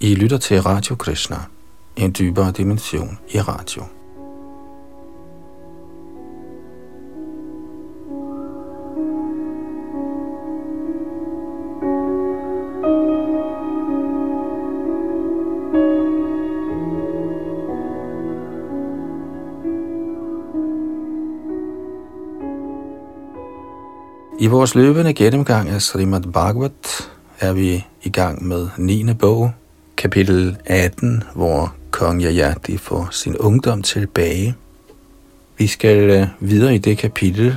I lytter til Radio Krishna, en dybere dimension i radio. I vores løbende gennemgang af Srimad Bhagavat er vi i gang med 9. bog, kapitel 18, hvor kong Yayati får sin ungdom tilbage. Vi skal øh, videre i det kapitel,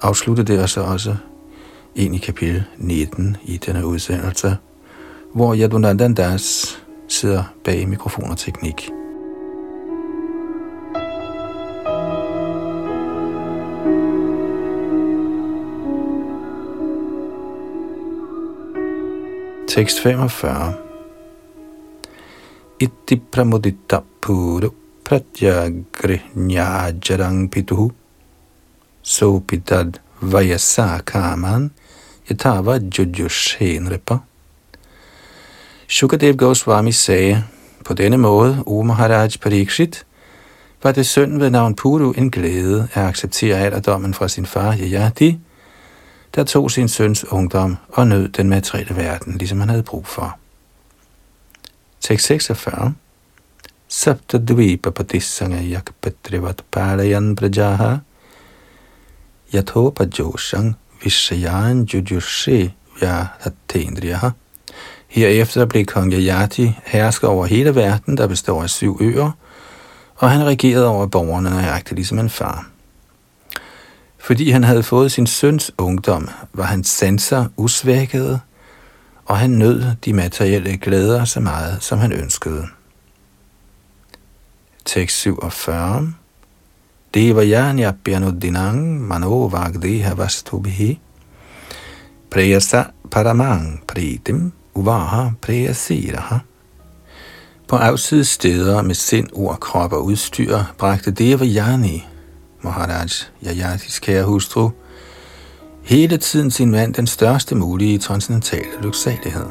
afslutte det og så også ind i kapitel 19 i denne udsendelse, hvor Yadunandan Das sidder bag mikrofon og teknik. Tekst 45 iti pramudita puru pratyagrihnyajarang pituhu sopitad vayasa kaman yatava jujushenripa Shukadev Goswami sagde, på denne måde, O Maharaj Parikshit, var det søn ved navn Puru en glæde at acceptere alderdommen fra sin far Yayati, der tog sin søns ungdom og nød den materielle verden, ligesom han havde brug for. Tekst 46 Sapta dvipa patisanga yakpatrivat palayan prajaha. Yathopa joshang vishayan jujushe vyahatendriyaha Herefter blev kong Yajati hersker over hele verden, der består af syv øer, og han regerede over borgerne nøjagtigt ligesom en far. Fordi han havde fået sin søns ungdom, var hans sanser usvækkede, og han nød de materielle glæder så meget, som han ønskede. Tekst 47 Devayanya Pyanudinang Mano Vagdeha Vastubhi Preyasa Paramang Pritim Uvaha Preyasiraha. På afsides steder med sind, ord, krop og udstyr bragte Devayani Maharaj Yajatis kære hustru, hele tiden sin mand den største mulige transcendentale lyksalighed.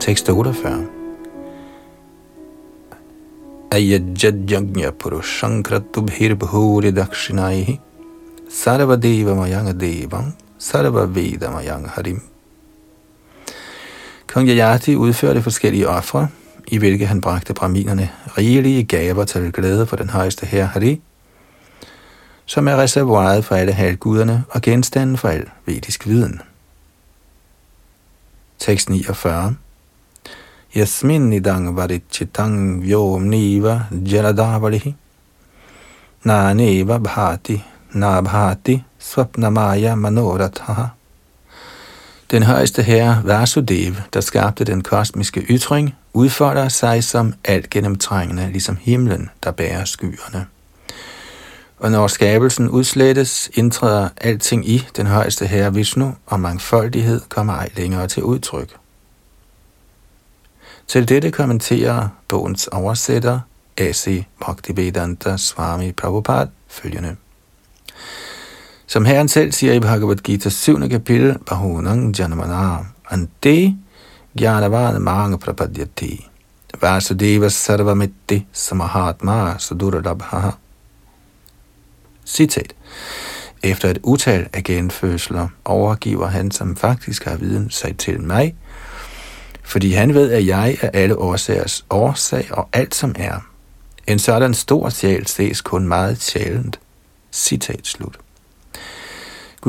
Tekst 48 Ayajajagnya purushankratu bhuri dakshinaihi sarvadeva mayanga devam sarva vedamayang harim Kong Yayati udførte forskellige ofre, i hvilke han bragte braminerne rigelige gaver til glæde for den højeste herre Hari, som er reservoiret for alle halvguderne og genstanden for al vedisk viden. Tekst 49 Yasmin nidang varichitang vyom niva jaladavalihi. Na neva bhati na bhati svapnamaya manorathaha den højeste herre Vasudev, der skabte den kosmiske ytring, udfolder sig som alt gennemtrængende, ligesom himlen, der bærer skyerne. Og når skabelsen udslettes, indtræder alting i den højeste herre Vishnu, og mangfoldighed kommer ej længere til udtryk. Til dette kommenterer bogens oversætter, A.C. Bhaktivedanta Swami Prabhupada, følgende. Som Herren selv siger i Bhagavad Gita 7. kapitel, Bahunang Janamana, Ante Gyanavana Manga Prapadyati, Vasudeva Sarvamitti Samahatma Sudurabhaha. Citat. Efter et utal af genfødsler overgiver han, som faktisk har viden, sig til mig, fordi han ved, at jeg er alle årsagers årsag og alt som er. En sådan stor sjæl ses kun meget sjældent. Citat slut.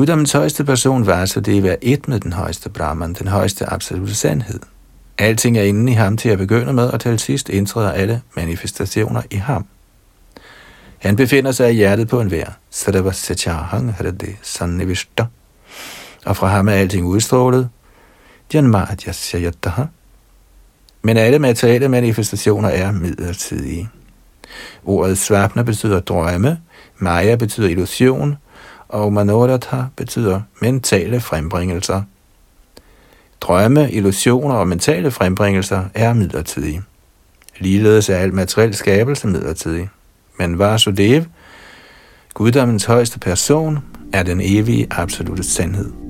Guddommens højeste person var så det at være et med den højeste Brahman, den højeste absolute sandhed. Alting er inde i ham til at begynde med, og til sidst indtræder alle manifestationer i ham. Han befinder sig i hjertet på en vær. Sarva Sachahang Hrade Sannivishta. Og fra ham er alting udstrålet. Janmadya Men alle materielle manifestationer er midlertidige. Ordet svapna betyder drømme, Maya betyder illusion, og manoratha betyder mentale frembringelser. Drømme, illusioner og mentale frembringelser er midlertidige. Ligeledes er al materiel skabelse midlertidig. Men Vasudev, guddommens højeste person, er den evige absolute sandhed.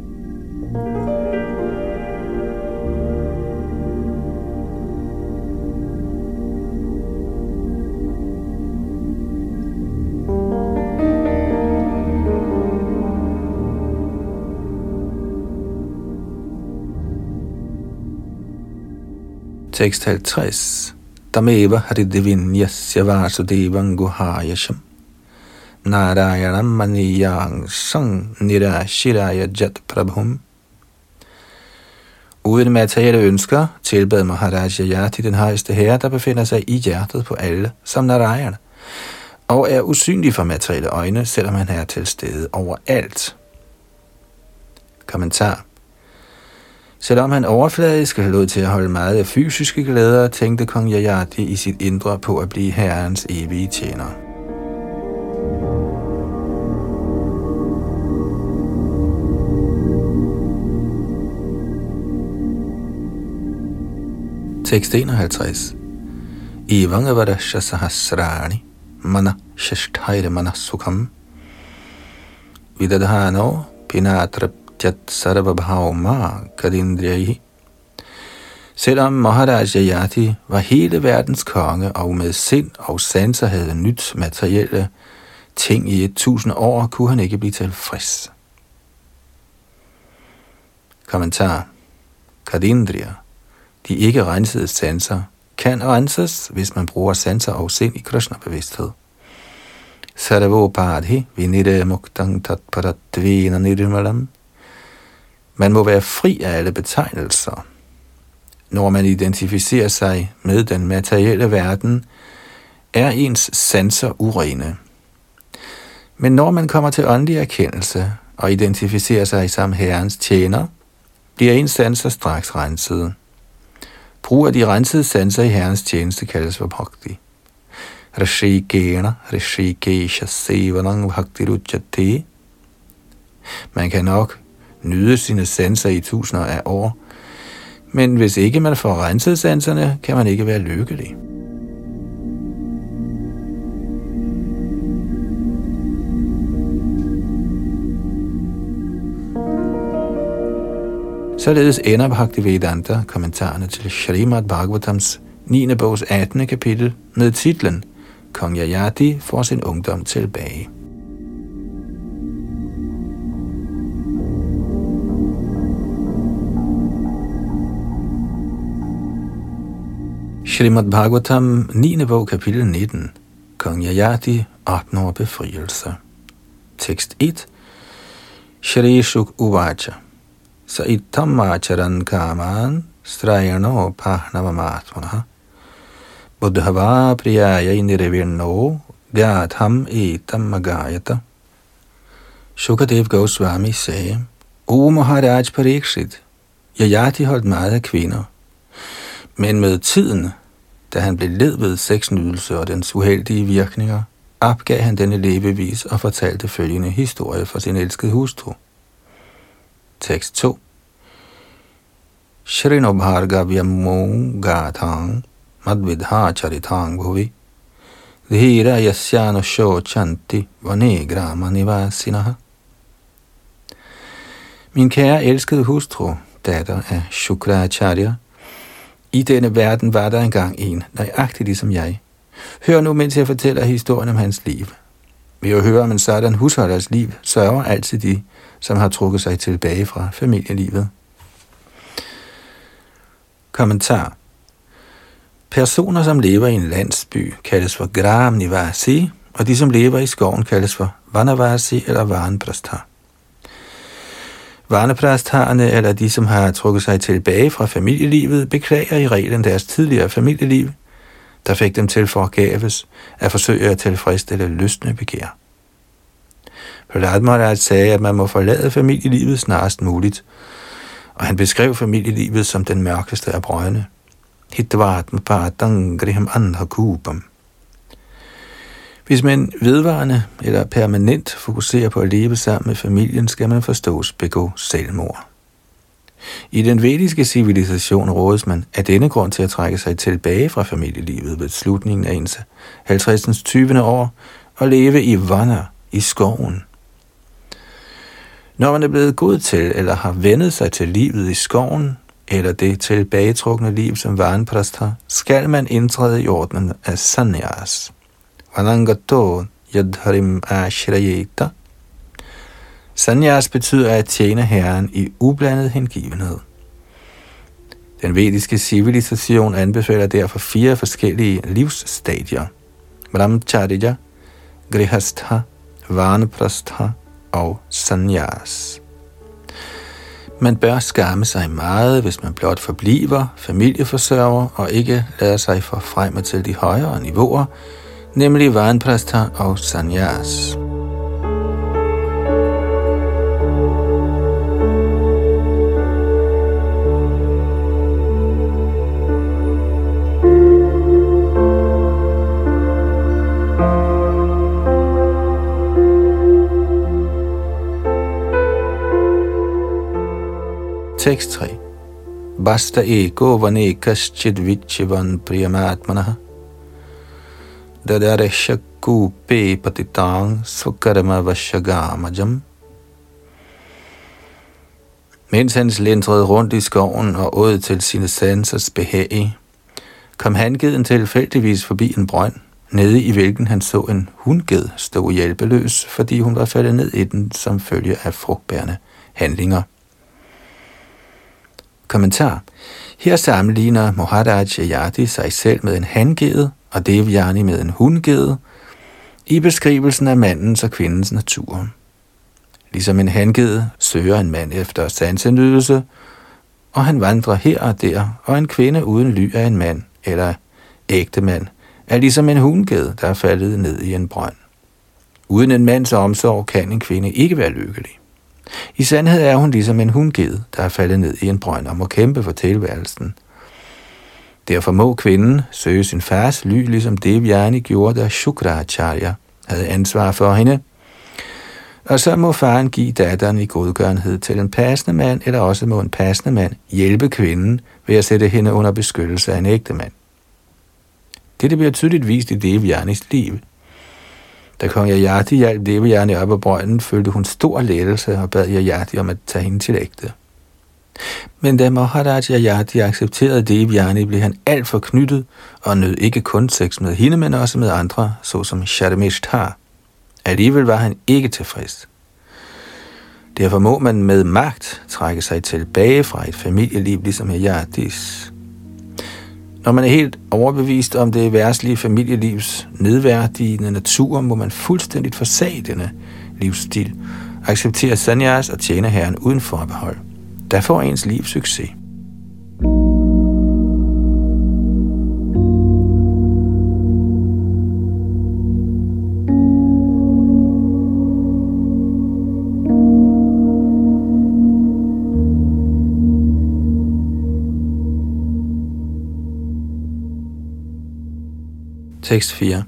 Tekst 50. Tameva haridivinyasya vasudevan guhayasham. Narayanam maniyang sang nirashiraya jat prabhum. Uden materielle ønsker tilbad Maharaja Yati den højeste herre, der befinder sig i hjertet på alle, som Narayana, og er usynlig for materielle øjne, selvom han er til stede overalt. Kommentar Selvom han overfladisk lod til at holde meget af fysiske glæder, tænkte kong Yayati i sit indre på at blive herrens evige tjener. Tekst 51 Ivangavadasha sahasrani mana shashthaira mana sukham vidadhano pinatrap Jat Sarvabhavma Kadindriyahi. Selvom Maharaj Yati var hele verdens konge og med sind og sanser havde nyt materielle ting i et tusind år, kunne han ikke blive tilfreds. Kommentar. Kadindriya, de ikke rensede sanser, kan renses, hvis man bruger sanser og sind i Krishna-bevidsthed. Sarvopadhi vinire muktang tatparatvina nirmalam man må være fri af alle betegnelser. Når man identificerer sig med den materielle verden, er ens sanser urene. Men når man kommer til åndelig erkendelse og identificerer sig som Herrens tjener, bliver ens sanser straks renset. Brug af de rensede sanser i Herrens tjeneste kaldes for bhakti. Rishikena, Rishikesha Sevanang Bhakti Man kan nok nyde sine sanser i tusinder af år. Men hvis ikke man får renset sanserne, kan man ikke være lykkelig. Således ender Bhaktivedanta kommentarerne til Srimad Bhagavatams 9. bogs 18. kapitel med titlen Kong Yayati får sin ungdom tilbage. Srimad Bhagavatam, 9. bog, kapitel 19. Kong Yayati opnår befrielse. Tekst 1. Shri Shuk Uvacha. Saitam Acharan Kaman Strayano Pahnavamatmana Buddhava Priyaya Nirivirno Gatham Etam Magayata Shukadev Goswami sagde, O Maharaj Parikshit, Yayati holdt meget af kvinder, men med tiden da han blev led ved sexnydelse og dens uheldige virkninger, opgav han denne levevis og fortalte følgende historie for sin elskede hustru. Tekst 2 Shrinobhargavyamo gathang madvidha charitang bhuvi dhira yasyano shochanti vane grama nivasinaha Min kære elskede hustru, datter af Shukracharya, i denne verden var der engang en, nøjagtig ligesom jeg. Hør nu, mens jeg fortæller historien om hans liv. Ved at høre om en sådan husholders liv, sørger altid de, som har trukket sig tilbage fra familielivet. Kommentar Personer, som lever i en landsby, kaldes for Gram Nivasi, og de, som lever i skoven, kaldes for Vanavasi eller Vanprastha. Varnepræstharerne eller de, som har trukket sig tilbage fra familielivet, beklager i reglen deres tidligere familieliv, der fik dem til forgaves at forsøge at tilfredsstille lystne begær. Prahlad Maharaj sagde, at man må forlade familielivet snarest muligt, og han beskrev familielivet som den mørkeste af brøgne. Hitvatma patang griham andha kubam. Hvis man vedvarende eller permanent fokuserer på at leve sammen med familien, skal man forstås begå selvmord. I den vediske civilisation rådes man af denne grund til at trække sig tilbage fra familielivet ved slutningen af ens 50. 20. år og leve i vana i skoven. Når man er blevet god til eller har vendet sig til livet i skoven, eller det tilbagetrukne liv som vanprastha, skal man indtræde i ordenen af sannyas anangato yadharim ashrayeta. Sanyas betyder at tjene Herren i ublandet hengivenhed. Den vediske civilisation anbefaler derfor fire forskellige livsstadier. Brahmacharya, Grihastha, Vanaprastha og Sanyas. Man bør skamme sig meget, hvis man blot forbliver familieforsørger og ikke lader sig forfremme til de højere niveauer, nemlig Vanprastha og Sanyas. Tekst 3. Basta eko vane kaschid vichivan priyamatmanaha dadaresha kupe patitang sukarma vashagamajam. Mens han slendrede rundt i skoven og åd til sine sansers behag, kom hangeden tilfældigvis forbi en brønd, nede i hvilken han så en hundged stå hjælpeløs, fordi hun var faldet ned i den som følge af frugtbærende handlinger. Kommentar. Her sammenligner Moharaj Yati sig selv med en hangede og Devyani med en hundgede i beskrivelsen af mandens og kvindens natur. Ligesom en hangede søger en mand efter sansenydelse, og han vandrer her og der, og en kvinde uden ly af en mand eller ægte mand er ligesom en hundged, der er faldet ned i en brønd. Uden en mands omsorg kan en kvinde ikke være lykkelig. I sandhed er hun ligesom en hundged, der er faldet ned i en brønd og må kæmpe for tilværelsen. Derfor må kvinden søge sin fars ly, ligesom det gjorde, da Shukracharya havde ansvar for hende. Og så må faren give datteren i godgørenhed til en passende mand, eller også må en passende mand hjælpe kvinden ved at sætte hende under beskyttelse af en ægte mand. Dette bliver tydeligt vist i Devyarnis liv – da kong Yajati hjalp Devayani op af brønden, følte hun stor lettelse og bad Yajati om at tage hende til ægte. Men da Maharaj Yajati accepterede Devayani, blev han alt for knyttet og nød ikke kun sex med hende, men også med andre, såsom Sharmishthar. Alligevel var han ikke tilfreds. Derfor må man med magt trække sig tilbage fra et familieliv ligesom Yajatis. Når man er helt overbevist om det værtslige familielivs nedværdigende natur, må man fuldstændigt forsage denne livsstil, acceptere sanyas og tjene herren uden forbehold. Der får ens liv succes. Tekst 4.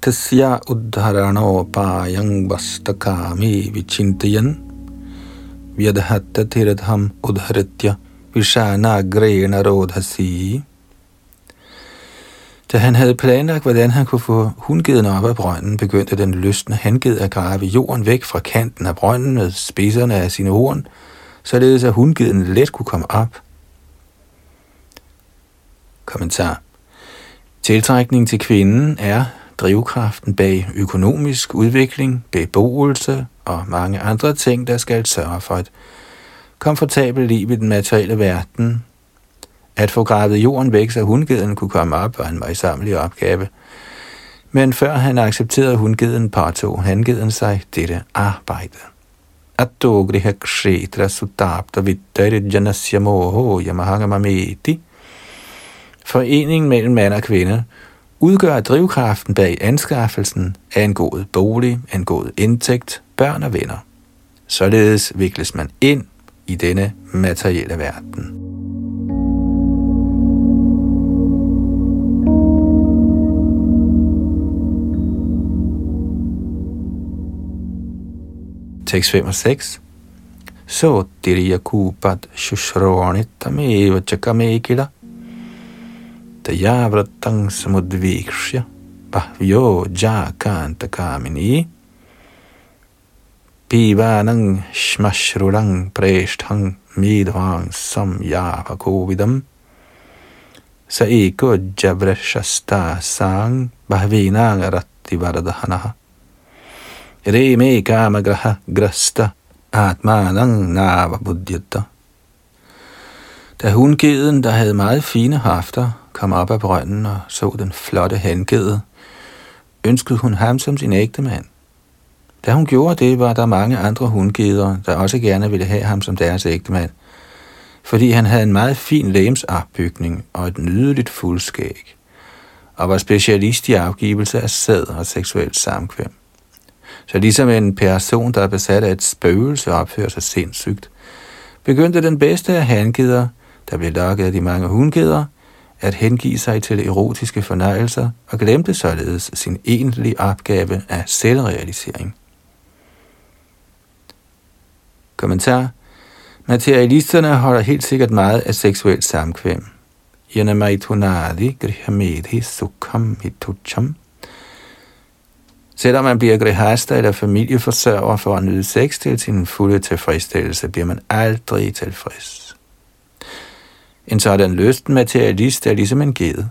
Tasya uddharanopayang vastakami vichintayan vyadhatta tiradham udharitya vishana grena rodhasi. Da han havde planlagt, hvordan han kunne få hundgeden op af brønden, begyndte den lystne hanged at grave jorden væk fra kanten af brønden med spidserne af sine horn, således at hundgeden let kunne komme op. Kommentar Tiltrækning til kvinden er drivkraften bag økonomisk udvikling, beboelse og mange andre ting, der skal sørge for et komfortabelt liv i den materielle verden. At få gravet jorden væk, så hundgeden kunne komme op, var en møjsamlig opgave. Men før han accepterede hundgeden, påtog hangeden sig dette arbejde. Atogriha kshetra sudabda vittari janasya moho yamahangamameti Foreningen mellem mand og kvinde udgør drivkraften bag anskaffelsen af en god bolig, en god indtægt, børn og venner. Således vikles man ind i denne materielle verden. Tekst 5 og 6 so diriya kupat shushronitamev chakamekila tayavratang samudvikshya bahvyo jakanta kamini Pibanang shmashrulang preshthang midvang samyava kovidam sa eko javrashasta sang bahvinang ratti vardhanaha re me kamagraha grasta atmanang nava buddhyatta. Da hundgeden, der havde meget fine hafter, kom op af brønden og så den flotte hengede, ønskede hun ham som sin ægte mand. Da hun gjorde det, var der mange andre hundgeder, der også gerne ville have ham som deres ægtemand, fordi han havde en meget fin lægemsopbygning og et nydeligt fuldskæg, og var specialist i afgivelse af sæd og seksuelt samkvem. Så ligesom en person, der er besat af et spøgelse, opfører sig sindssygt, begyndte den bedste af hangeder, der blev lokket af de mange hundgeder, at hengive sig til erotiske fornøjelser og glemte således sin egentlige opgave af selvrealisering. Kommentar Materialisterne holder helt sikkert meget af seksuelt samkvem. Yanamaitunadi grihamedhi sukham hitucham Selvom man bliver grihasta eller familieforsørger for at nyde sex til sin fulde tilfredsstillelse, bliver man aldrig tilfreds. En sådan lysten materialist er ligesom en ged.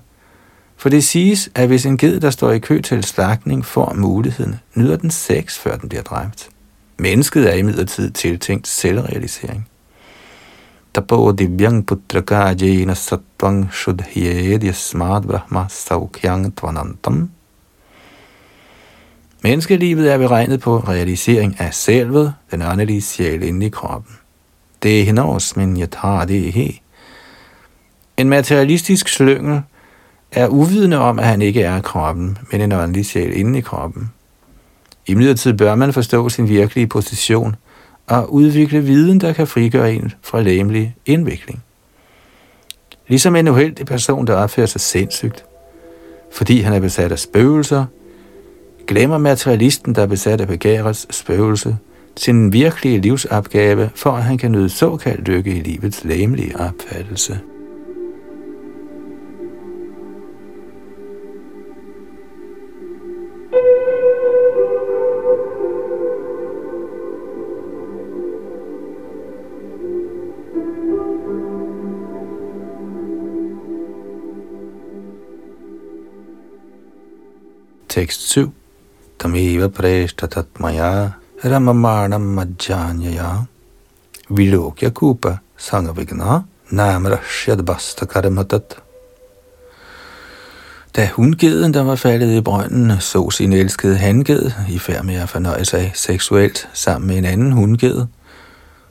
For det siges, at hvis en ged, der står i kø til slagtning, får muligheden, nyder den sex, før den bliver dræbt. Mennesket er imidlertid tiltænkt selvrealisering. Tapo divyang putraka jena sattvang shudhyed yasmad brahma saukyang tvanantam Menneskelivet er beregnet på realisering af selvet, den åndelige sjæl inde i kroppen. Det er henogs, men jeg tager det ikke. En materialistisk slyngel er uvidende om, at han ikke er kroppen, men en åndelig sjæl inde i kroppen. I midlertid bør man forstå sin virkelige position og udvikle viden, der kan frigøre en fra læmelig indvikling. Ligesom en uheldig person, der opfører sig sindssygt, fordi han er besat af spøgelser – glemmer materialisten, der er besat af begærets spøgelse, sin virkelige livsopgave, for at han kan nyde såkaldt lykke i livets læmelige opfattelse. tekst 7. Tameva preshta tatmaya ramamanam majjanyaya vilokya kupa sangavigna namrashyad basta karmatat. Da hundgeden, der var faldet i brønden, så sin elskede hanged i færd med at fornøje sig seksuelt sammen med en anden hundged,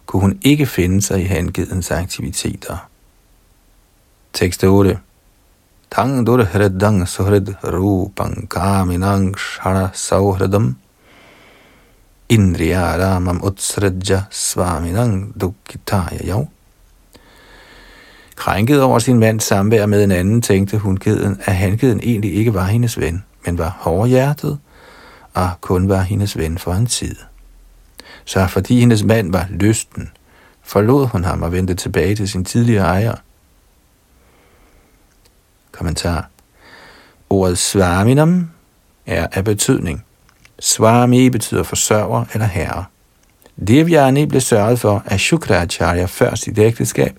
kunne hun ikke finde sig i hangedens aktiviteter. Tekst 8 Tang durhridang suhrid rupang kaminang shana sauhridam indriyaramam utsridja svaminang dukkitaya yav. Krænket over sin mands samvær med en anden, tænkte hun keden, at hankeden egentlig ikke var hendes ven, men var hårdhjertet og kun var hendes ven for en tid. Så fordi hendes mand var lysten, forlod hun ham og vendte tilbage til sin tidligere ejer – Kommentar. Ordet svaminam er af betydning. Swami betyder forsørger eller herre. Devyani blev sørget for af Shukracharya før sit ægteskab,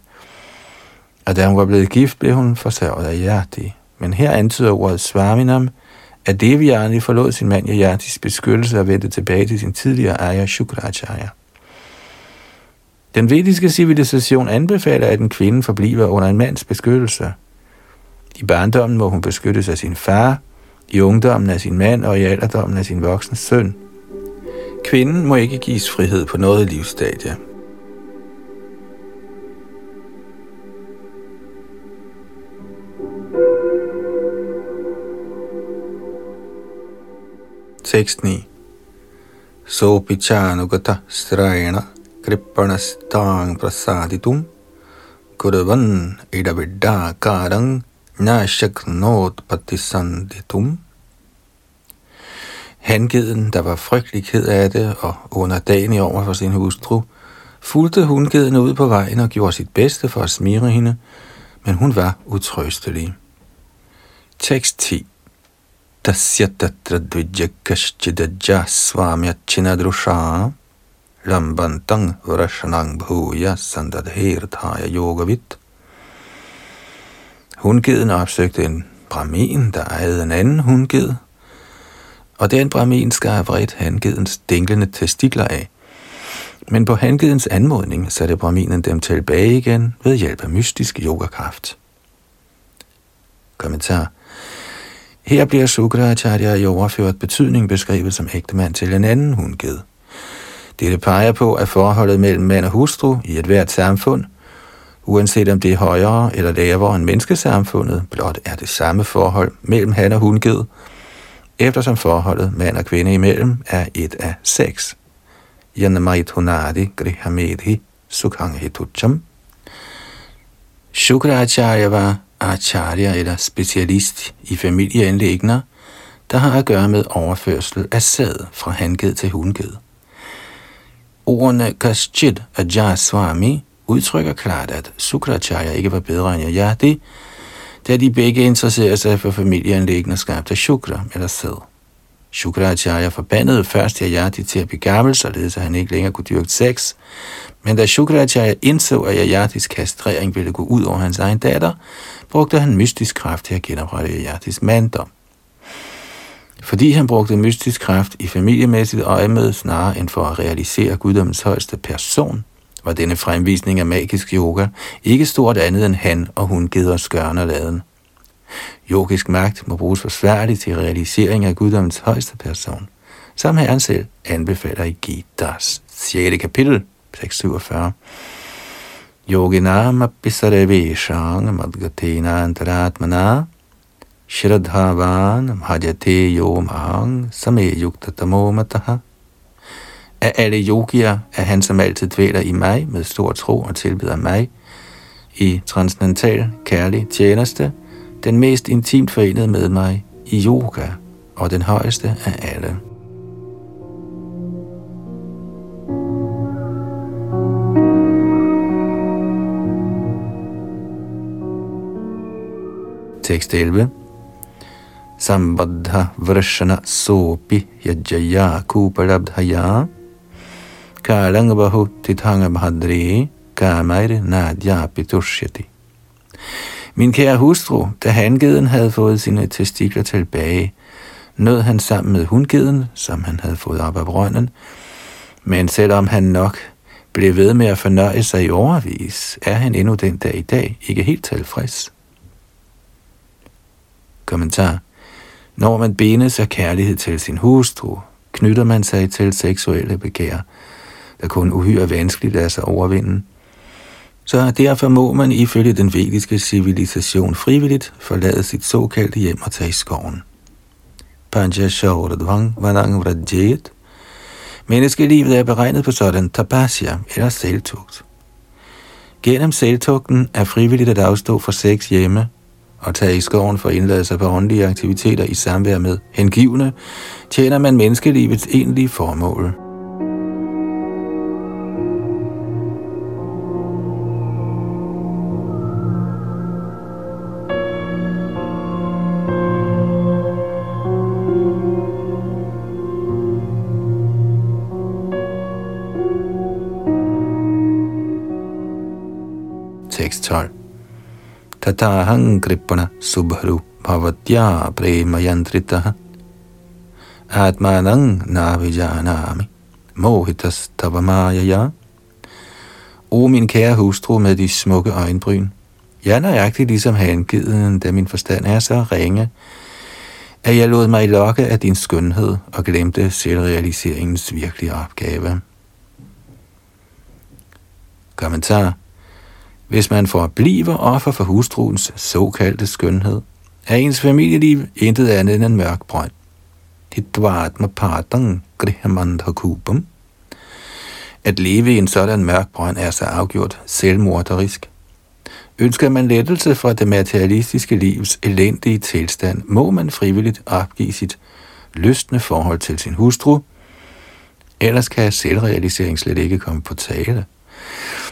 og da hun var blevet gift, blev hun forsørget af Yati. Men her antyder ordet Swaminam, at Devyani forlod sin mand Yatis beskyttelse og vendte tilbage til sin tidligere ejer Shukracharya. Den vediske civilisation anbefaler, at en kvinde forbliver under en mands beskyttelse – i barndommen må hun beskyttes af sin far, i ungdommen af sin mand og i alderdommen af sin voksne søn. Kvinden må ikke gives frihed på noget livsstadie. Tekst 9 Sopichanugata strayana krippanastang prasaditum kurvan idavidda karang Nashaknot patisanditum. Hangeden, der var frygtelig ked af det og underdanig over for sin hustru, fulgte hundgeden ud på vejen og gjorde sit bedste for at smire hende, men hun var utrøstelig. Tekst 10 Tasya tatra swamyachinadrusha lambantang vrashanang bhuya sandadhirthaya yogavit. Hundgeden opsøgte en bramin, der ejede en anden hundged, og den bramin skar vredt hangedens dinglende testikler af. Men på hangedens anmodning satte braminen dem tilbage igen ved hjælp af mystisk yogakraft. Kommentar her bliver Sukracharya i overført betydning beskrevet som ægtemand til en anden hundged. Dette peger på, at forholdet mellem mand og hustru i et hvert samfund, uanset om det er højere eller lavere end menneskesamfundet, blot er det samme forhold mellem han og hundged, eftersom forholdet mand og kvinde imellem er et af seks. Yanamaithunadi grihamedhi sukhanghetucham. Shukracharya var acharya eller specialist i familieanlægner, der har at gøre med overførsel af sæd fra hanged til hundged. Ordene Kaschid og Swami udtrykker klart, at Sukracharya ikke var bedre end Yajati, da de begge interesserer sig for familieanlæggende skabt af Shukra eller sæd. Shukracharya forbandede først Yajati til at blive gammel, således at han ikke længere kunne dyrke sex, men da Shukracharya indså, at Yajatis kastrering ville gå ud over hans egen datter, brugte han mystisk kraft til at genoprette Yajatis manddom. Fordi han brugte mystisk kraft i familiemæssigt øjemed snarere end for at realisere guddommens højeste person, var denne fremvisning af magisk yoga ikke stort andet end han og hun gider skørne og laden. Yogisk magt må bruges forsværligt til realisering af guddommens højeste person, som herren selv anbefaler i Gita's 6. kapitel 647. Yoginam apisareveshang madgatena antaratmana Shradhavan bhajate yomang same yukta. Af alle yogier er han, som altid dvæler i mig med stor tro og tilbeder mig, i transcendental kærlig tjeneste, den mest intimt forenet med mig i yoga og den højeste af alle. Tekst 11 Sambadha vrashana sopi yajaya kupalabdhaya kalang bahutti tangam hadri, kamair nadya pitushyati. Min kære hustru, da hangeden havde fået sine testikler tilbage, nød han sammen med hundgeden, som han havde fået op af brønden, men selvom han nok blev ved med at fornøje sig i overvis, er han endnu den dag i dag ikke helt tilfreds. Kommentar når man benes af kærlighed til sin hustru, knytter man sig til seksuelle begær, der kun uhyre vanskeligt lader sig overvinde. Så derfor må man ifølge den vediske civilisation frivilligt forlade sit såkaldte hjem og tage i skoven. Panchashoradvang vanang vrajet. Menneskelivet er beregnet på sådan tapasya eller selvtugt. Gennem selvtugten er frivilligt at afstå for sex hjemme, og tage i skoven for at indlade sig på åndelige aktiviteter i samvær med hengivne, tjener man menneskelivets egentlige formål. तथाहं कृपण सुभरु भवत्या प्रेमयन्त्रितः आत्मानं नाभिजानामि mohitastav maya. O min kære hustru med de smukke øjenbryn, jeg er nøjagtigt ligesom hangiden, da min forstand er så ringe, at jeg lod mig lokke af din skønhed og glemte selvrealiseringens virkelige opgave. Kommentar hvis man forbliver offer for hustruens såkaldte skønhed, er ens familieliv intet andet end en mørk brønd. Hidvatma patang grihmandhakubam. At leve i en sådan mørk brønd er så afgjort selvmorderisk. Ønsker man lettelse fra det materialistiske livs elendige tilstand, må man frivilligt opgive sit lystende forhold til sin hustru, ellers kan selvrealisering slet ikke komme på tale –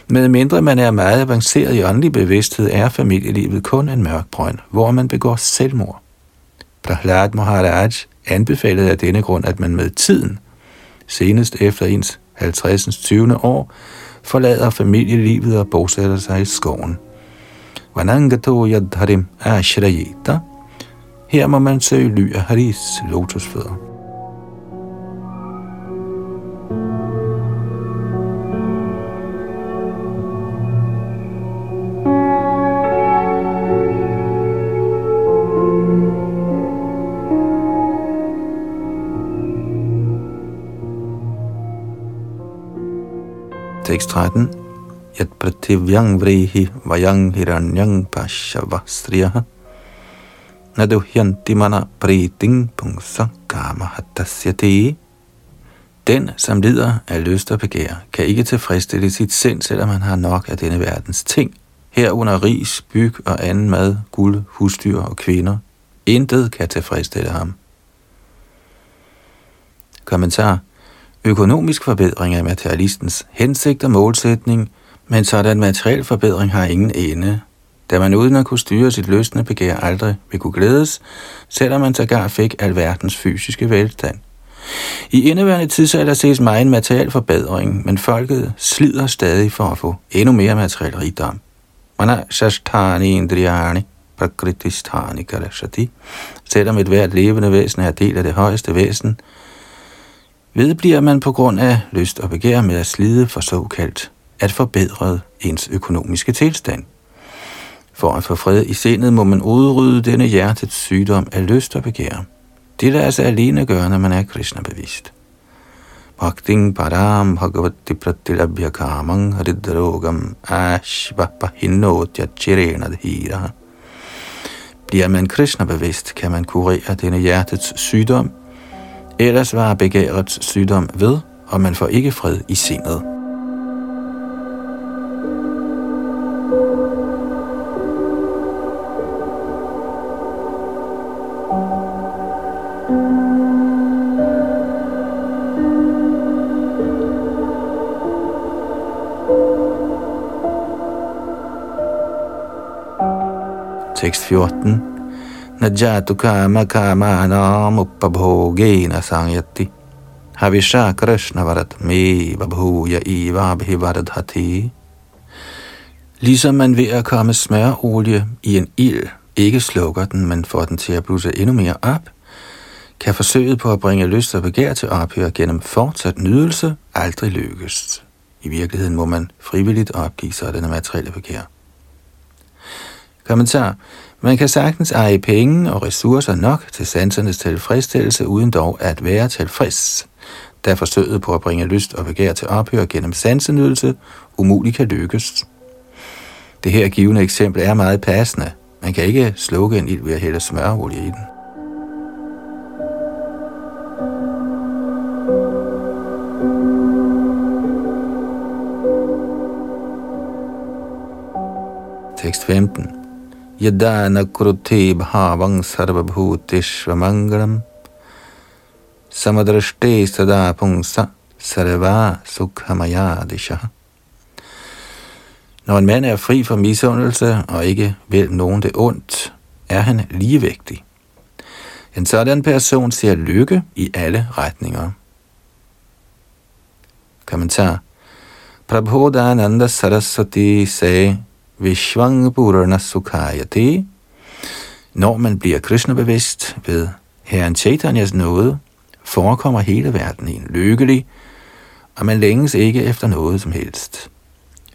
med mindre man er meget avanceret i åndelig bevidsthed, er familielivet kun en mørk brønd, hvor man begår selvmord. Prahlad Maharaj anbefalede af denne grund, at man med tiden, senest efter ens 50. 20. år, forlader familielivet og bosætter sig i skoven. Vanangato yadharim ashrayita. Her må man søge ly af Haris lotusfødder. Tekst 13. Yat prativyang vrihi vayang hiranyang pashavasriyaha naduhyanti mana priting pungsa kama hatasyati. Den, som lider af lyst og begær, kan ikke tilfredsstille sit sind, selvom man har nok af denne verdens ting. Herunder ris, byg og anden mad, guld, husdyr og kvinder. Intet kan tilfredsstille ham. Kommentar Økonomisk forbedring er materialistens hensigt og målsætning, men sådan materiel forbedring har ingen ende. Da man uden at kunne styre sit løsende begær aldrig vil kunne glædes, selvom man sågar fik alverdens fysiske velstand. I indeværende tidsalder ses meget materiel forbedring, men folket slider stadig for at få endnu mere materiel rigdom. Man er shashtani indriyani, prakritistani karashati. Selvom et hvert levende væsen er del af det højeste væsen, vedbliver man på grund af lyst og begær med at slide for såkaldt at forbedre ens økonomiske tilstand. For at få fred i sindet må man udrydde denne hjertets sygdom af lyst og begær. Det lader sig alene gøre, når man er Krishna-bevidst. Bhakting param bhagavati pratilabhyakamang haridrogam ashvapahinotya chirenadhira. Bliver man Krishna-bevidst, kan man kurere denne hjertets sygdom – Ellers var begærets sygdom ved, og man får ikke fred i sindet. Tekst 14 Najatu kama kama anam uppabhogena sangyati. Havisha Krishna varat me babhuya iva bhivardhati. Ligesom man ved at komme smørolie i en ild ikke slukker den, men får den til at blusse endnu mere op, kan forsøget på at bringe lyst og begær til ophør gennem fortsat nydelse aldrig lykkes. I virkeligheden må man frivilligt opgive sådanne materielle begær. Kommentar. Man kan sagtens eje penge og ressourcer nok til sansernes tilfredsstillelse, uden dog at være tilfreds. Da forsøget på at bringe lyst og begær til ophør gennem sansenydelse umuligt kan lykkes. Det her givende eksempel er meget passende. Man kan ikke slukke en ild ved at hælde smørolie i den. Tekst 15 यदा kruti bhavang sarvabhutishvamangalam samadrishte sada pungsa sarva sukhamaya disha. Når en mand er fri for misundelse og ikke vil nogen det ondt, er han ligevægtig. En sådan person ser lykke i alle retninger. Kommentar Prabhudananda Saraswati sagde, Vishwang Purana Sukhayati. Når man bliver Krishna-bevidst ved Herren Chaitanyas nåde, forekommer hele verden en lykkelig, og man længes ikke efter noget som helst.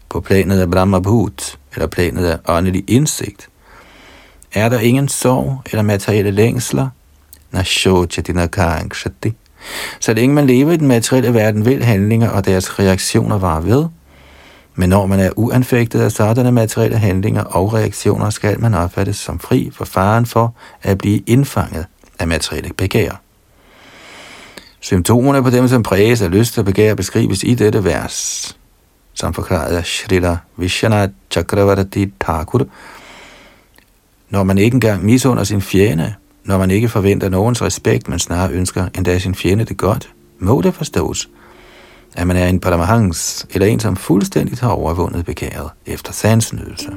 På planet af Brahma Bhut, eller planet af åndelig indsigt, er der ingen sorg eller materielle længsler, så længe man lever i den materielle verden, vil handlinger og deres reaktioner vare ved – men når man er uanfægtet af sådanne materielle handlinger og reaktioner, skal man opfattes som fri for faren for at blive indfanget af materielle begær. Symptomerne på dem, som præges af lyst og begær, beskrives i dette vers, som forklaret af Shrila Vishana Chakravarti Thakur. Når man ikke engang misunder sin fjende, når man ikke forventer nogens respekt, men snarere ønsker endda sin fjende det godt, må det forstås – at man er en paramahans, eller en, som fuldstændigt har overvundet begæret efter sansnydelse.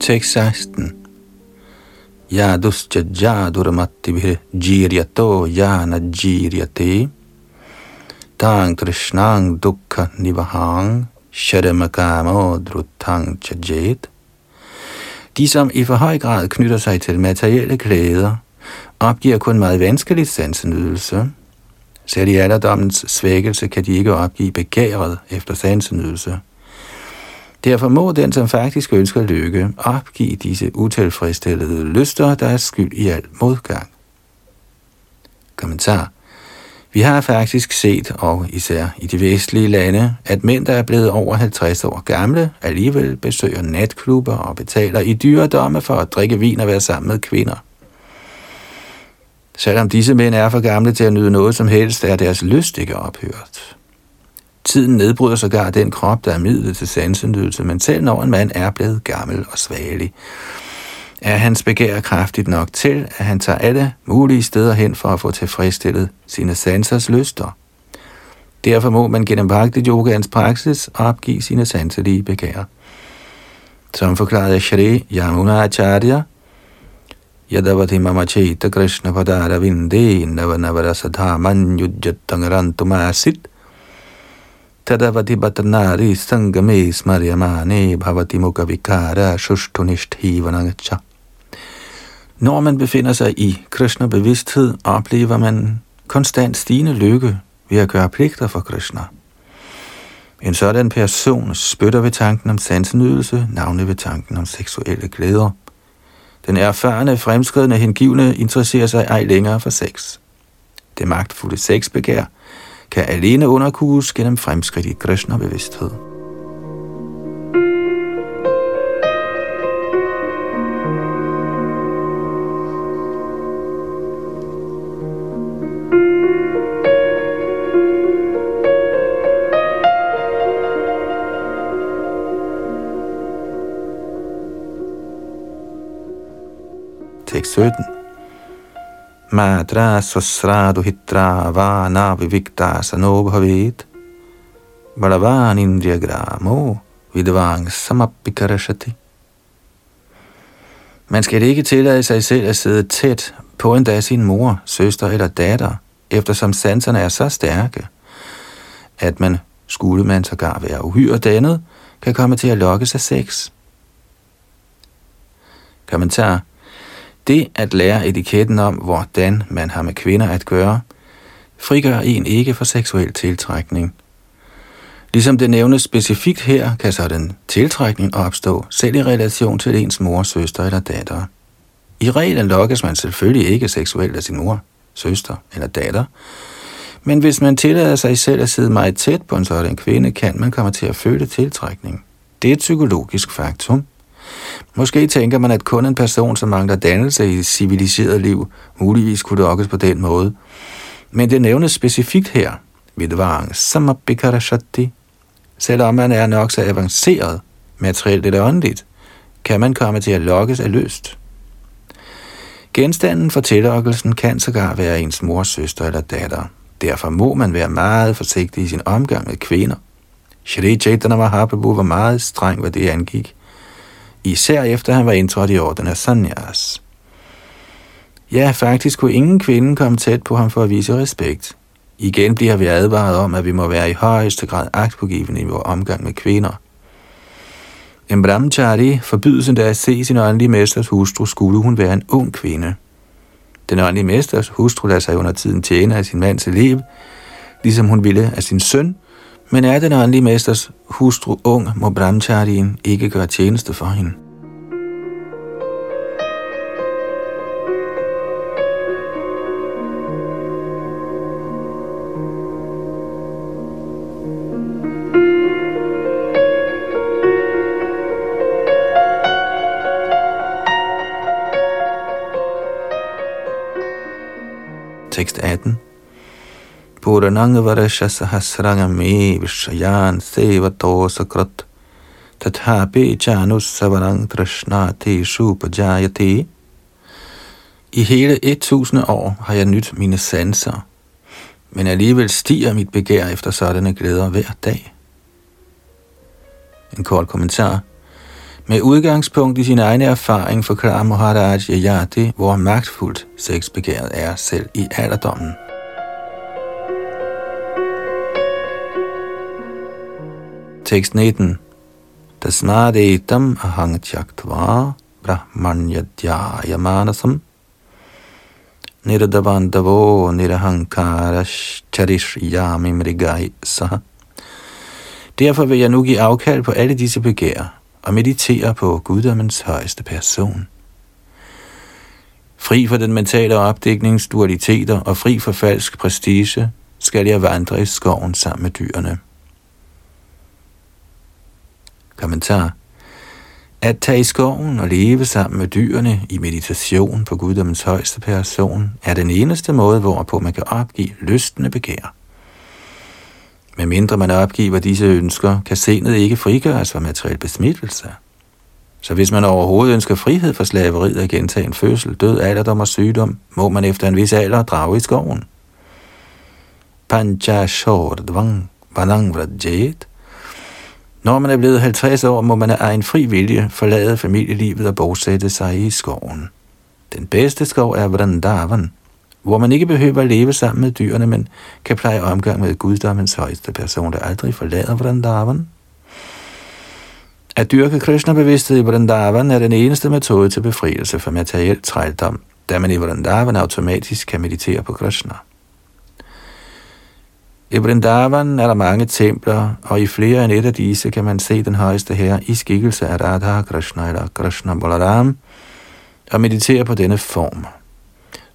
Tekst 16 Yaduscha jaduramattibhir jiryato yana jiryate Tang Krishnang dukkha Nivahang Shadamakamo druttang Chajet de, som i for høj grad knytter sig til materielle klæder, opgiver kun meget vanskeligt sansenydelse. Selv i alderdommens svækkelse kan de ikke opgive begæret efter sansenydelse. Derfor må den, som faktisk ønsker lykke, opgive disse utilfredsstillede lyster, der er skyld i al modgang. Kommentar vi har faktisk set, og især i de vestlige lande, at mænd, der er blevet over 50 år gamle, alligevel besøger natklubber og betaler i dyre domme for at drikke vin og være sammen med kvinder. Selvom disse mænd er for gamle til at nyde noget som helst, er deres lyst ikke ophørt. Tiden nedbryder sågar den krop, der er midlet til sansenydelse, men selv når en mand er blevet gammel og svagelig, er hans begær kraftigt nok til, at han tager alle mulige steder hen for at få tilfredsstillet sine sansers lyster. Derfor må man gennem Bhakti Yogans praksis opgive sine sanselige begær. Som forklarede Shri Yamuna Acharya, Yadavati mama cheta krishna padara vinde navanavara sadhaman yujjatangarantumasit Tadavati batanari sangame smaryamane bhavati mukavikara shushtunishtivanagacha. Når man befinder sig i Krishna bevidsthed, oplever man konstant stigende lykke ved at gøre pligter for Krishna. En sådan person spytter ved tanken om sansenydelse, navnet ved tanken om seksuelle glæder. Den erfarne, fremskridende, hengivne interesserer sig ej længere for sex. Det magtfulde sexbegær kan alene underkues gennem fremskridt i Krishna-bevidsthed. 6.17. Madra swasradu hitra vana vivikta sanobhavet Balavan indriya gramo vidvang samapikarashati. Man skal ikke tillade sig selv at sidde tæt på endda sin mor, søster eller datter, eftersom sanserne er så stærke, at man, skulle man sågar være uhyre dannet, kan komme til at lokke sig sex. Kommentar det at lære etiketten om, hvordan man har med kvinder at gøre, frigør en ikke for seksuel tiltrækning. Ligesom det nævnes specifikt her, kan sådan tiltrækning opstå, selv i relation til ens mor, søster eller datter. I reglen lokkes man selvfølgelig ikke seksuelt af sin mor, søster eller datter, men hvis man tillader sig selv at sidde meget tæt på en sådan kvinde, kan man komme til at føle tiltrækning. Det er et psykologisk faktum. Måske tænker man, at kun en person, som mangler dannelse i et civiliseret liv, muligvis kunne lokkes på den måde. Men det nævnes specifikt her, Vidvang Samabikarashati. Selvom man er nok så avanceret, materielt eller åndeligt, kan man komme til at lokkes af lyst. Genstanden for tillokkelsen kan sågar være ens mors søster eller datter. Derfor må man være meget forsigtig i sin omgang med kvinder. Shri Chaitanya Mahaprabhu var meget streng, hvad det angik især efter han var indtrådt i orden af Sanyas. Ja, faktisk kunne ingen kvinde komme tæt på ham for at vise respekt. Igen bliver vi advaret om, at vi må være i højeste grad agtpågivende i vores omgang med kvinder. En brahmachari forbydes endda at se sin åndelige mesters hustru, skulle hun være en ung kvinde. Den åndelige mesters hustru lader sig under tiden tjene af sin mands liv, ligesom hun ville af sin søn, men er den åndelige mesters hustru ung, må brahmacharien ikke gøre tjeneste for hende. Purananga Varasha Sahasrangame Vishayan Sevato Sakrat tathapi chanus savarang te supajayate. I hele et tusinde år har jeg nyt mine sanser, men alligevel stiger mit begær efter sådanne glæder hver dag. En kort kommentar. Med udgangspunkt i sin egen erfaring forklarer Maharaj Yajati, hvor magtfuldt sexbegæret er selv i alderdommen. Tekst 19. Tasmadetam ahang tyaktva brahmanyadhyaya niradavandavo nirdavandavo nirahankarashcharishyami mrigai saha. Derfor vil jeg nu give afkald på alle disse begær og meditere på guddommens højeste person. Fri for den mentale opdæknings dualiteter og fri for falsk prestige, skal jeg vandre i skoven sammen med dyrene. Kommentar. At tage i skoven og leve sammen med dyrene i meditation på guddommens højeste person er den eneste måde, hvorpå man kan opgive lystende begær. Med mindre man opgiver disse ønsker, kan senet ikke frigøres fra materiel besmittelse. Så hvis man overhovedet ønsker frihed fra slaveriet og gentage en fødsel, død, alderdom og sygdom, må man efter en vis alder drage i skoven. Panchashordvang vanang vrajet. Når man er blevet 50 år, må man af egen fri vilje forlade familielivet og bosætte sig i skoven. Den bedste skov er Vrindavan, hvor man ikke behøver at leve sammen med dyrene, men kan pleje omgang med guddommens højeste person, der aldrig forlader Vrindavan. At dyrke Krishna-bevidsthed i Vrindavan er den eneste metode til befrielse fra materiel trældom, da man i Vrindavan automatisk kan meditere på Krishna. I Vrindavan er der mange templer, og i flere end et af disse kan man se den højeste herre i skikkelse af Radha Krishna eller Krishna Balaram, og meditere på denne form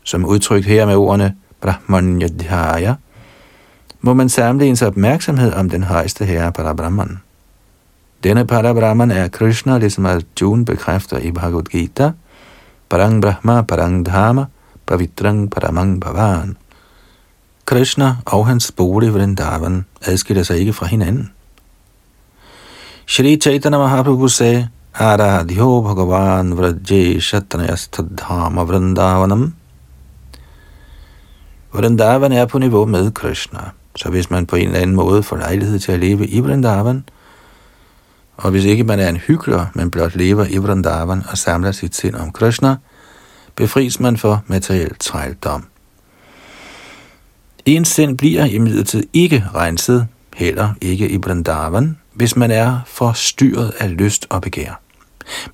som udtrykt her med ordene Brahmanyadhyaya, må man samle ens opmærksomhed om den højeste herre Parabrahman. Denne Parabrahman er Krishna, ligesom Arjuna bekræfter i Bhagavad Gita, Parang Brahma, Parang Dhamma, Pavitrang Paramang Bhavan. Krishna og hans bolig Vrindavan adskiller sig ikke fra hinanden. Shri Chaitanya Mahaprabhu sagde, Aradhyo Bhagavan Vraje Shatanayastadhama Vrindavanam Vrindavan er på niveau med Krishna. Så hvis man på en eller anden måde får lejlighed til at leve i Vrindavan, og hvis ikke man er en hyggelig, men blot lever i Vrindavan og samler sit sind om Krishna, befries man for materiel trældom. En sind bliver imidlertid ikke renset, heller ikke i Vrindavan, hvis man er forstyrret af lyst og begær.